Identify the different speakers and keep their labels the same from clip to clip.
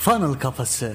Speaker 1: Funnel Kafası.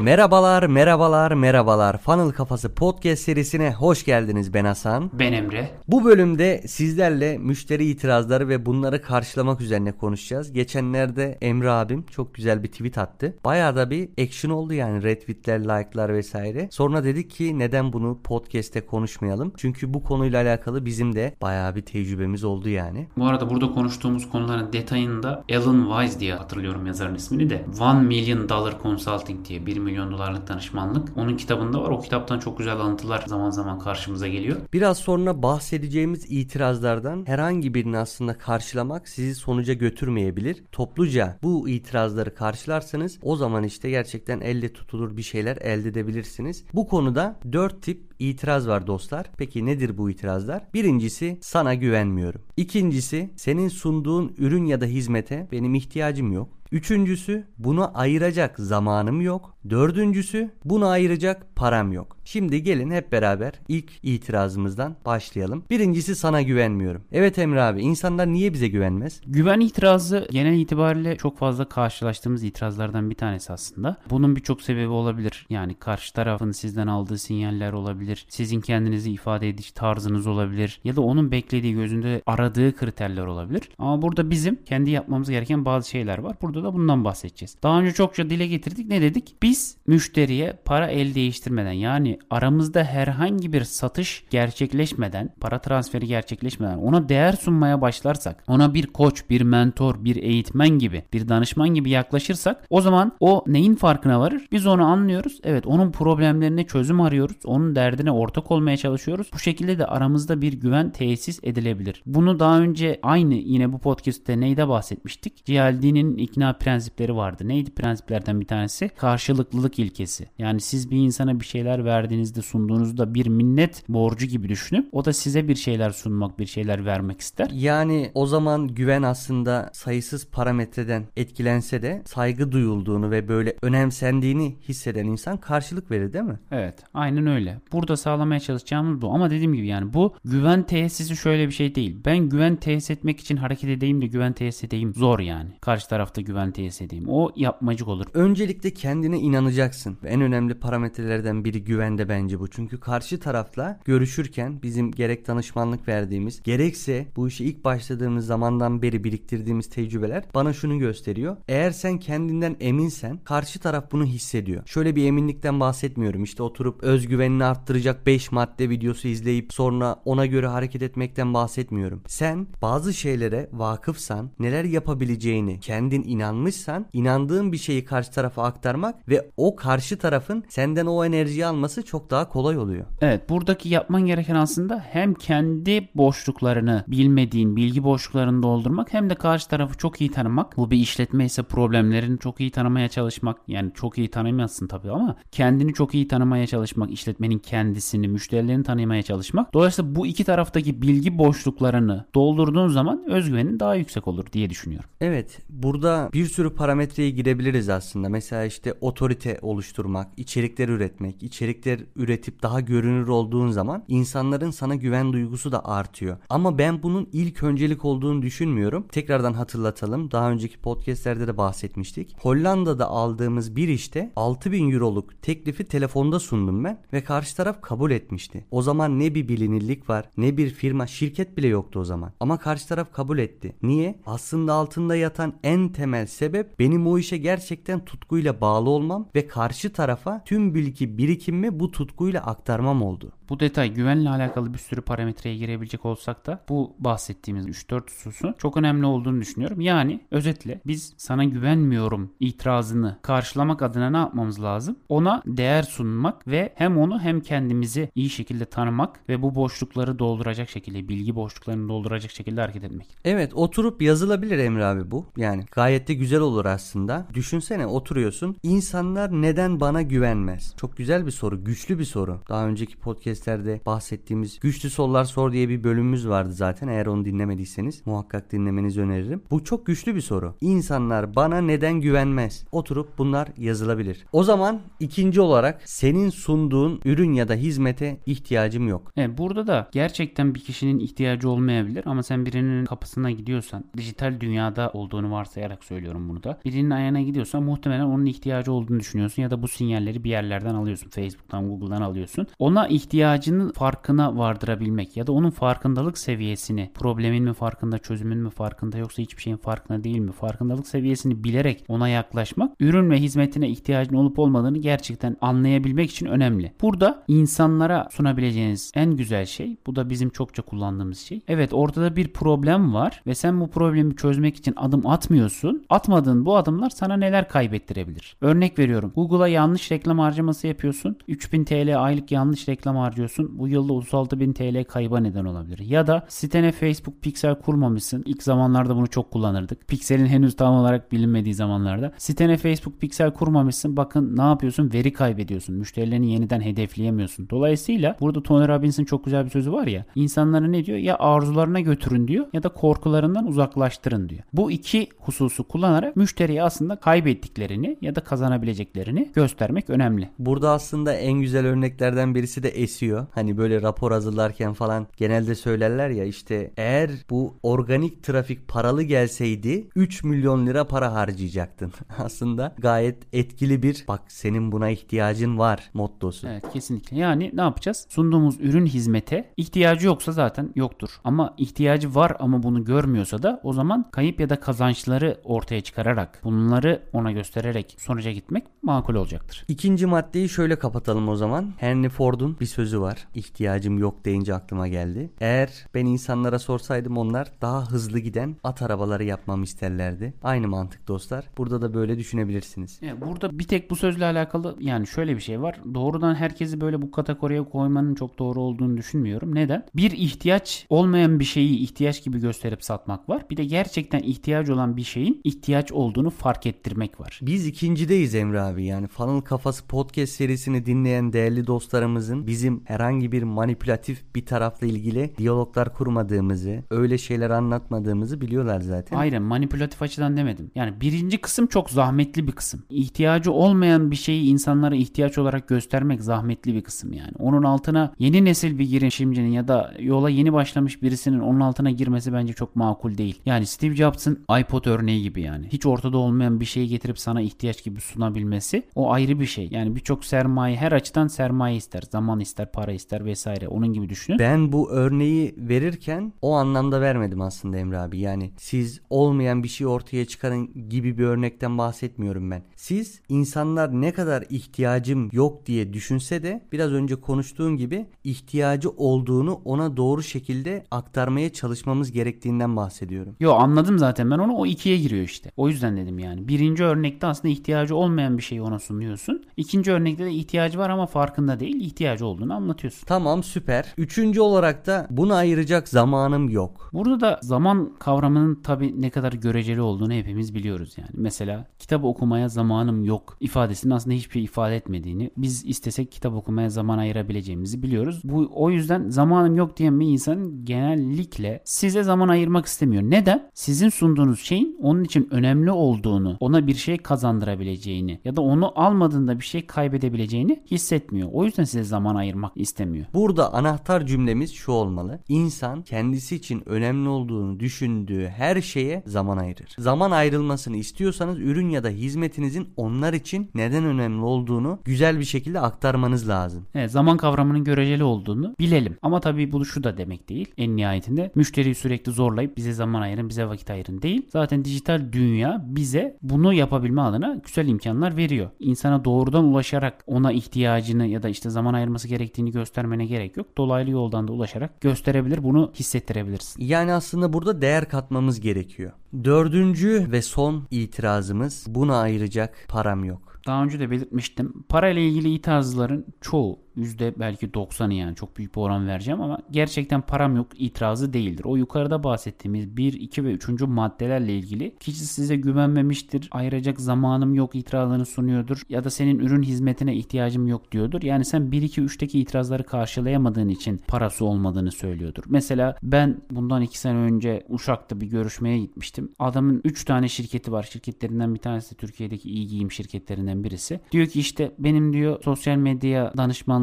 Speaker 2: Merhabalar, merhabalar, merhabalar. Funnel Kafası podcast serisine hoş geldiniz ben Hasan.
Speaker 3: Ben Emre.
Speaker 2: Bu bölümde sizlerle müşteri itirazları ve bunları karşılamak üzerine konuşacağız. Geçenlerde Emre abim çok güzel bir tweet attı. Bayağı da bir action oldu yani retweetler, like'lar vesaire. Sonra dedik ki neden bunu podcast'te konuşmayalım? Çünkü bu konuyla alakalı bizim de bayağı bir tecrübemiz oldu yani.
Speaker 3: Bu arada burada konuştuğumuz konuların detayında Alan Wise diye hatırlıyorum yazarın ismini de. One Million Dollar Consulting diye 1 milyon dolarlık danışmanlık. Onun kitabında var. O kitaptan çok güzel alıntılar zaman zaman karşımıza geliyor.
Speaker 2: Biraz sonra bahsedeceğimiz itirazlardan herhangi birini aslında karşılamak sizi sonuca götürmeyebilir. Topluca bu itirazları karşılarsanız o zaman işte gerçekten elle tutulur bir şeyler elde edebilirsiniz. Bu konuda 4 tip itiraz var dostlar. Peki nedir bu itirazlar? Birincisi sana güvenmiyorum. İkincisi senin sunduğun ürün ya da hizmete benim ihtiyacım yok. Üçüncüsü buna ayıracak zamanım yok. Dördüncüsü buna ayıracak param yok. Şimdi gelin hep beraber ilk itirazımızdan başlayalım. Birincisi sana güvenmiyorum. Evet Emre abi insanlar niye bize güvenmez?
Speaker 3: Güven itirazı genel itibariyle çok fazla karşılaştığımız itirazlardan bir tanesi aslında. Bunun birçok sebebi olabilir. Yani karşı tarafın sizden aldığı sinyaller olabilir. Sizin kendinizi ifade ediş tarzınız olabilir. Ya da onun beklediği gözünde aradığı kriterler olabilir. Ama burada bizim kendi yapmamız gereken bazı şeyler var. Burada da bundan bahsedeceğiz. Daha önce çokça dile getirdik. Ne dedik? Biz müşteriye para el değiştirmeden yani aramızda herhangi bir satış gerçekleşmeden, para transferi gerçekleşmeden ona değer sunmaya başlarsak, ona bir koç, bir mentor, bir eğitmen gibi, bir danışman gibi yaklaşırsak o zaman o neyin farkına varır? Biz onu anlıyoruz. Evet onun problemlerine çözüm arıyoruz. Onun derdine ortak olmaya çalışıyoruz. Bu şekilde de aramızda bir güven tesis edilebilir. Bunu daha önce aynı yine bu podcast'te neyde bahsetmiştik? Cialdini'nin ikna prensipleri vardı. Neydi prensiplerden bir tanesi? Karşılıklılık ilkesi. Yani siz bir insana bir şeyler verdiğinizde sunduğunuzda bir minnet borcu gibi düşünüp o da size bir şeyler sunmak, bir şeyler vermek ister.
Speaker 2: Yani o zaman güven aslında sayısız parametreden etkilense de saygı duyulduğunu ve böyle önemsendiğini hisseden insan karşılık verir değil mi?
Speaker 3: Evet, aynen öyle. Burada sağlamaya çalışacağımız bu. Ama dediğim gibi yani bu güven tesisi şöyle bir şey değil. Ben güven tesis etmek için hareket edeyim de güven tesis edeyim zor yani. Karşı tarafta güven tesis edeyim. O yapmacık olur.
Speaker 2: Öncelikle kendine inanacaksın. En önemli parametrelerden biri güvende bence bu. Çünkü karşı tarafla görüşürken bizim gerek danışmanlık verdiğimiz gerekse bu işe ilk başladığımız zamandan beri biriktirdiğimiz tecrübeler bana şunu gösteriyor. Eğer sen kendinden eminsen karşı taraf bunu hissediyor. Şöyle bir eminlikten bahsetmiyorum. İşte oturup özgüvenini arttıracak 5 madde videosu izleyip sonra ona göre hareket etmekten bahsetmiyorum. Sen bazı şeylere vakıfsan, neler yapabileceğini kendin inanmışsan, inandığın bir şeyi karşı tarafa aktarmak ve o karşı tarafın senden o enerjiyi alması çok daha kolay oluyor.
Speaker 3: Evet buradaki yapman gereken aslında hem kendi boşluklarını bilmediğin bilgi boşluklarını doldurmak hem de karşı tarafı çok iyi tanımak. Bu bir işletme ise problemlerini çok iyi tanımaya çalışmak. Yani çok iyi tanımazsın tabii ama kendini çok iyi tanımaya çalışmak, işletmenin kendisini, müşterilerini tanımaya çalışmak. Dolayısıyla bu iki taraftaki bilgi boşluklarını doldurduğun zaman özgüvenin daha yüksek olur diye düşünüyorum.
Speaker 2: Evet burada bir sürü parametreye girebiliriz aslında. Mesela işte otorite oluşturmak, içerikler üretmek, içerikler üretip daha görünür olduğun zaman insanların sana güven duygusu da artıyor. Ama ben bunun ilk öncelik olduğunu düşünmüyorum. Tekrardan hatırlatalım. Daha önceki podcastlerde de bahsetmiştik. Hollanda'da aldığımız bir işte 6000 euroluk teklifi telefonda sundum ben ve karşı taraf kabul etmişti. O zaman ne bir bilinirlik var ne bir firma şirket bile yoktu o zaman. Ama karşı taraf kabul etti. Niye? Aslında altında yatan en temel sebep benim o işe gerçekten tutkuyla bağlı olmam ve karşı tarafa tüm bilgi birikimimi bu tutkuyla aktarmam oldu.
Speaker 3: Bu detay güvenle alakalı bir sürü parametreye girebilecek olsak da bu bahsettiğimiz 3-4 hususun çok önemli olduğunu düşünüyorum. Yani özetle biz sana güvenmiyorum itirazını karşılamak adına ne yapmamız lazım? Ona değer sunmak ve hem onu hem kendimizi iyi şekilde tanımak ve bu boşlukları dolduracak şekilde, bilgi boşluklarını dolduracak şekilde hareket etmek.
Speaker 2: Evet oturup yazılabilir Emre abi bu. Yani gayet de güzel olur aslında. Düşünsene oturuyorsun. İnsanlar neden bana güvenmez? Çok güzel bir soru, güçlü bir soru. Daha önceki podcast podcastlerde bahsettiğimiz Güçlü Sollar Sor diye bir bölümümüz vardı zaten. Eğer onu dinlemediyseniz muhakkak dinlemenizi öneririm. Bu çok güçlü bir soru. İnsanlar bana neden güvenmez? Oturup bunlar yazılabilir. O zaman ikinci olarak senin sunduğun ürün ya da hizmete ihtiyacım yok.
Speaker 3: Evet, burada da gerçekten bir kişinin ihtiyacı olmayabilir ama sen birinin kapısına gidiyorsan dijital dünyada olduğunu varsayarak söylüyorum bunu da. Birinin ayağına gidiyorsan muhtemelen onun ihtiyacı olduğunu düşünüyorsun ya da bu sinyalleri bir yerlerden alıyorsun. Facebook'tan, Google'dan alıyorsun. Ona ihtiyacının farkına vardırabilmek ya da onun farkındalık seviyesini, problemin mi farkında, çözümün mü farkında yoksa hiçbir şeyin farkında değil mi? Farkındalık seviyesini bilerek ona yaklaşmak, ürün ve hizmetine ihtiyacın olup olmadığını gerçekten anlayabilmek için önemli. Burada insanlara sunabileceğiniz en güzel şey, bu da bizim çokça kullandığımız şey. Evet ortada bir problem var ve sen bu problemi çözmek için adım atmıyorsun. Atmadığın bu adımlar sana neler kaybettirebilir? Örnek veriyorum. Google'a yanlış reklam harcaması yapıyorsun. 3000 TL aylık yanlış reklam harcıyorsun. Bu yılda 36.000 TL kayba neden olabilir. Ya da sitene Facebook Pixel kurmamışsın. İlk zamanlarda bunu çok kullanırdık. Pixel'in henüz tam olarak bilinmediği zamanlarda. Sitene Facebook Pixel kurmamışsın. Bakın ne yapıyorsun? Veri kaybediyorsun. Müşterilerini yeniden hedefleyemiyorsun. Dolayısıyla burada Tony Robbins'in çok güzel bir sözü var ya. İnsanlara ne diyor? Ya arzularına götürün diyor ya da korkularından uzaklaştırın diyor. Bu iki hususu kullanarak müşteriye aslında kaybettiklerini ya da kazanabileceklerini göstermek önemli.
Speaker 2: Burada aslında en güzel örneklerden birisi de SEO. Hani böyle rapor hazırlarken falan genelde söylerler ya işte eğer bu organik trafik paralı gelseydi 3 milyon lira para harcayacaktın. aslında gayet etkili bir bak senin buna ihtiyacın var mottosu.
Speaker 3: Evet kesinlikle. Yani ne yapacağız? Sunduğumuz ürün hizmete ihtiyacı yoksa zaten yoktur. Ama ihtiyacı var ama bunu görmüyorsa da o zaman kayıp ya da kazançları ortaya çıkararak bunları ona göstererek sonuca gitmek makul olacaktır.
Speaker 2: İkinci maddeyi şöyle kapatalım o zaman. Henry Ford'un bir sözü var. İhtiyacım yok deyince aklıma geldi. Eğer ben insanlara sorsaydım onlar daha hızlı giden at arabaları yapmamı isterlerdi. Aynı mantık dostlar. Burada da böyle düşünebilirsiniz.
Speaker 3: Yani burada bir tek bu sözle alakalı yani şöyle bir şey var. Doğrudan herkesi böyle bu kategoriye koymanın çok doğru olduğunu düşünmüyorum. Neden? Bir ihtiyaç olmayan bir şeyi ihtiyaç gibi gösterip satmak var. Bir de gerçekten ihtiyaç olan bir şeyin ihtiyaç olduğunu fark ettirmek var.
Speaker 2: Biz ikincideyiz Emre abi. Yani Funnel Kafası podcast serisini dinleyen değerli dostlarımızın bizim herhangi bir manipülatif bir tarafla ilgili diyaloglar kurmadığımızı, öyle şeyler anlatmadığımızı biliyorlar zaten.
Speaker 3: Aynen manipülatif açıdan demedim. Yani birinci kısım çok zahmetli bir kısım. İhtiyacı olmayan bir şeyi insanlara ihtiyaç olarak göstermek zahmetli bir kısım yani. Onun altına yeni nesil bir girişimcinin ya da yola yeni başlamış birisinin onun altına girmesi bence çok makul değil. Yani Steve Jobs'ın iPod örneği gibi yani. Hiç ortada olmayan bir şeyi getirip sana ihtiyaç gibi sunabilmesi o ayrı bir şey. Yani birçok sermaye her açıdan sermaye ister. Zaman ister, para ister vesaire. Onun gibi düşünün.
Speaker 2: Ben bu örneği verirken o anlamda vermedim aslında Emre abi. Yani siz olmayan bir şey ortaya çıkarın gibi bir örnekten bahsetmiyorum ben. Siz insanlar ne kadar ihtiyacım yok diye düşünse de biraz önce konuştuğun gibi ihtiyacı olduğunu ona doğru şekilde aktarmaya çalışmamız gerektiğinden bahsediyorum.
Speaker 3: Yo anladım zaten ben onu o ikiye giriyor işte. O yüzden dedim yani. Birinci örnekte aslında ihtiyacı olmayan bir şeyi ona sunuyorsun. İkinci örnekte de ihtiyacı var ama farkında değil. ihtiyacı olduğunu anlatıyorsun.
Speaker 2: Tamam süper. Üçüncü olarak da bunu ayıracak zamanım yok.
Speaker 3: Burada da zaman kavramının tabii ne kadar göreceli olduğunu hepimiz biliyoruz yani. Mesela kitap okumaya zamanım yok ifadesinin aslında hiçbir ifade etmediğini, biz istesek kitap okumaya zaman ayırabileceğimizi biliyoruz. Bu o yüzden zamanım yok diyen bir insan genellikle size zaman ayırmak istemiyor. Neden? Sizin sunduğunuz şeyin onun için önemli olduğunu, ona bir şey kazandırabileceğini ya da onu almadığında bir şey kaybedebileceğini hissetmiyor. O yüzden size zaman ayırmak istemiyor.
Speaker 2: Burada anahtar cümlemiz şu olmalı. İnsan kendisi için önemli olduğunu düşündüğü her şeye zaman ayırır. Zaman ayrılmasını istiyorsanız ürün ya da hizmetinizin onlar için neden önemli olduğunu güzel bir şekilde aktarmanız lazım.
Speaker 3: Evet, zaman kavramının göreceli olduğunu bilelim. Ama tabii bu şu da demek değil. En nihayetinde müşteriyi sürekli zorlayıp bize zaman ayırın, bize vakit ayırın değil. Zaten dijital dünya bize bunu yapabilme adına güzel imkanlar veriyor. İnsana doğrudan ulaşarak ona ihtiyacını ya da işte zaman ayırması gerektiğini göstermene gerek yok. Dolaylı yoldan da ulaşarak gösterebilir, bunu hissettirebilirsin.
Speaker 2: Yani aslında burada değer katmamız gerekiyor. Dördüncü ve son itirazımız buna ayıracak param yok.
Speaker 3: Daha önce de belirtmiştim. Parayla ilgili itirazların çoğu yüzde belki 90'ı yani çok büyük bir oran vereceğim ama gerçekten param yok itirazı değildir. O yukarıda bahsettiğimiz 1, 2 ve 3. maddelerle ilgili kişi size güvenmemiştir. Ayıracak zamanım yok itirazını sunuyordur ya da senin ürün hizmetine ihtiyacım yok diyordur. Yani sen 1, 2, 3'teki itirazları karşılayamadığın için parası olmadığını söylüyordur. Mesela ben bundan 2 sene önce Uşak'ta bir görüşmeye gitmiştim. Adamın 3 tane şirketi var. Şirketlerinden bir tanesi de Türkiye'deki iyi giyim şirketlerinden birisi. Diyor ki işte benim diyor sosyal medya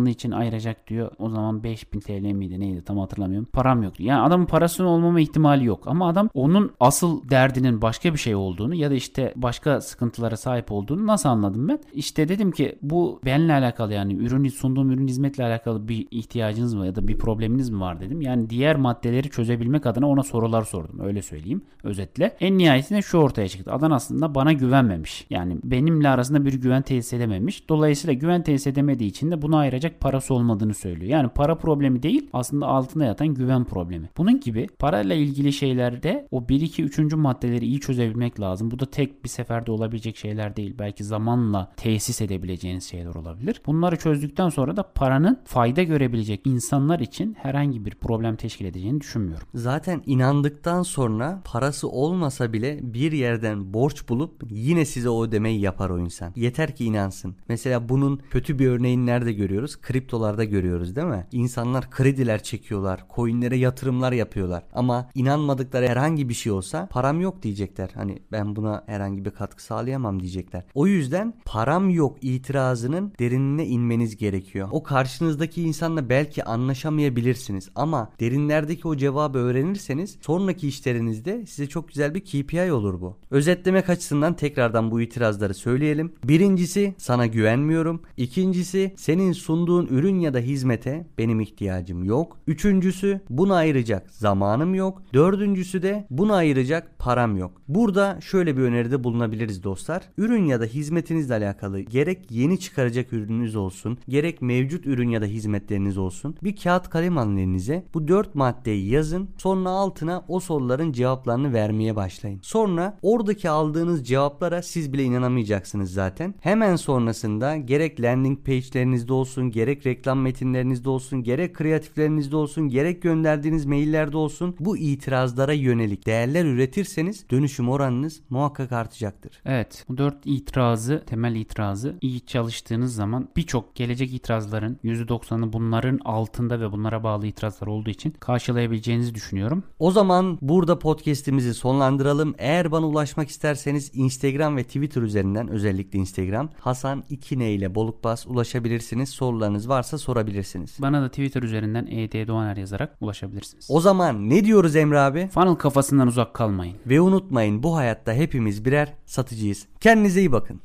Speaker 3: danışmanlığı için ayıracak diyor. O zaman 5000 TL miydi neydi tam hatırlamıyorum. Param yok. Yani adamın parasının olmama ihtimali yok. Ama adam onun asıl derdinin başka bir şey olduğunu ya da işte başka sıkıntılara sahip olduğunu nasıl anladım ben? İşte dedim ki bu benimle alakalı yani ürünü sunduğum ürün hizmetle alakalı bir ihtiyacınız mı ya da bir probleminiz mi var dedim. Yani diğer maddeleri çözebilmek adına ona sorular sordum. Öyle söyleyeyim özetle. En nihayetinde şu ortaya çıktı. Adam aslında bana güvenmemiş. Yani benimle arasında bir güven tesis edememiş. Dolayısıyla güven tesis edemediği için de buna ayıracak parası olmadığını söylüyor. Yani para problemi değil aslında altında yatan güven problemi. Bunun gibi parayla ilgili şeylerde o 1 2 3. maddeleri iyi çözebilmek lazım. Bu da tek bir seferde olabilecek şeyler değil. Belki zamanla tesis edebileceğiniz şeyler olabilir. Bunları çözdükten sonra da paranın fayda görebilecek insanlar için herhangi bir problem teşkil edeceğini düşünmüyorum.
Speaker 2: Zaten inandıktan sonra parası olmasa bile bir yerden borç bulup yine size o ödemeyi yapar o insan. Yeter ki inansın. Mesela bunun kötü bir örneğini nerede görüyoruz? Kriptolarda görüyoruz değil mi? İnsanlar krediler çekiyorlar, coinlere yatırımlar yapıyorlar. Ama inanmadıkları herhangi bir şey olsa param yok diyecekler. Hani ben buna herhangi bir katkı sağlayamam diyecekler. O yüzden param yok itirazının derinine inmeniz gerekiyor. O karşınızdaki insanla belki anlaşamayabilirsiniz ama derinlerdeki o cevabı öğrenirseniz sonraki işlerinizde size çok güzel bir KPI olur bu. Özetlemek açısından tekrardan bu itirazları söyleyelim. Birincisi sana güvenmiyorum. İkincisi senin sunduğun ürün ya da hizmete benim ihtiyacım yok. Üçüncüsü buna ayıracak zamanım yok. Dördüncüsü de buna ayıracak param yok. Burada şöyle bir öneride bulunabiliriz dostlar. Ürün ya da hizmetinizle alakalı gerek yeni çıkaracak ürününüz olsun, gerek mevcut ürün ya da hizmetleriniz olsun. Bir kağıt kalem alın elinize. Bu dört maddeyi yazın. Sonra altına o soruların cevaplarını vermeye başlayın. Sonra oradaki aldığınız cevaplara siz bile inanamayacaksınız zaten. Hemen sonrasında gerek landing page'lerinizde olsun, gerek reklam metinlerinizde olsun, gerek kreatiflerinizde olsun, gerek gönderdiğiniz maillerde olsun bu itirazlara yönelik değerler üretirseniz dönüşüm oranınız muhakkak artacaktır.
Speaker 3: Evet bu dört itirazı temel itirazı iyi çalıştığınız zaman birçok gelecek itirazların %90'ı bunların altında ve bunlara bağlı itirazlar olduğu için karşılayabileceğinizi düşünüyorum.
Speaker 2: O zaman burada podcast'imizi sonlandıralım. Eğer bana ulaşmak isterseniz Instagram ve Twitter üzerinden özellikle Instagram Hasan İkine ile Bolukbas ulaşabilirsiniz. Sorularınız varsa sorabilirsiniz.
Speaker 3: Bana da Twitter üzerinden ED Doğaner yazarak ulaşabilirsiniz.
Speaker 2: O zaman ne diyoruz Emre abi?
Speaker 3: Funnel kafasından uzak kalmayın.
Speaker 2: Ve unutmayın bu hayatta hepimiz birer satıcıyız. Kendinize iyi bakın.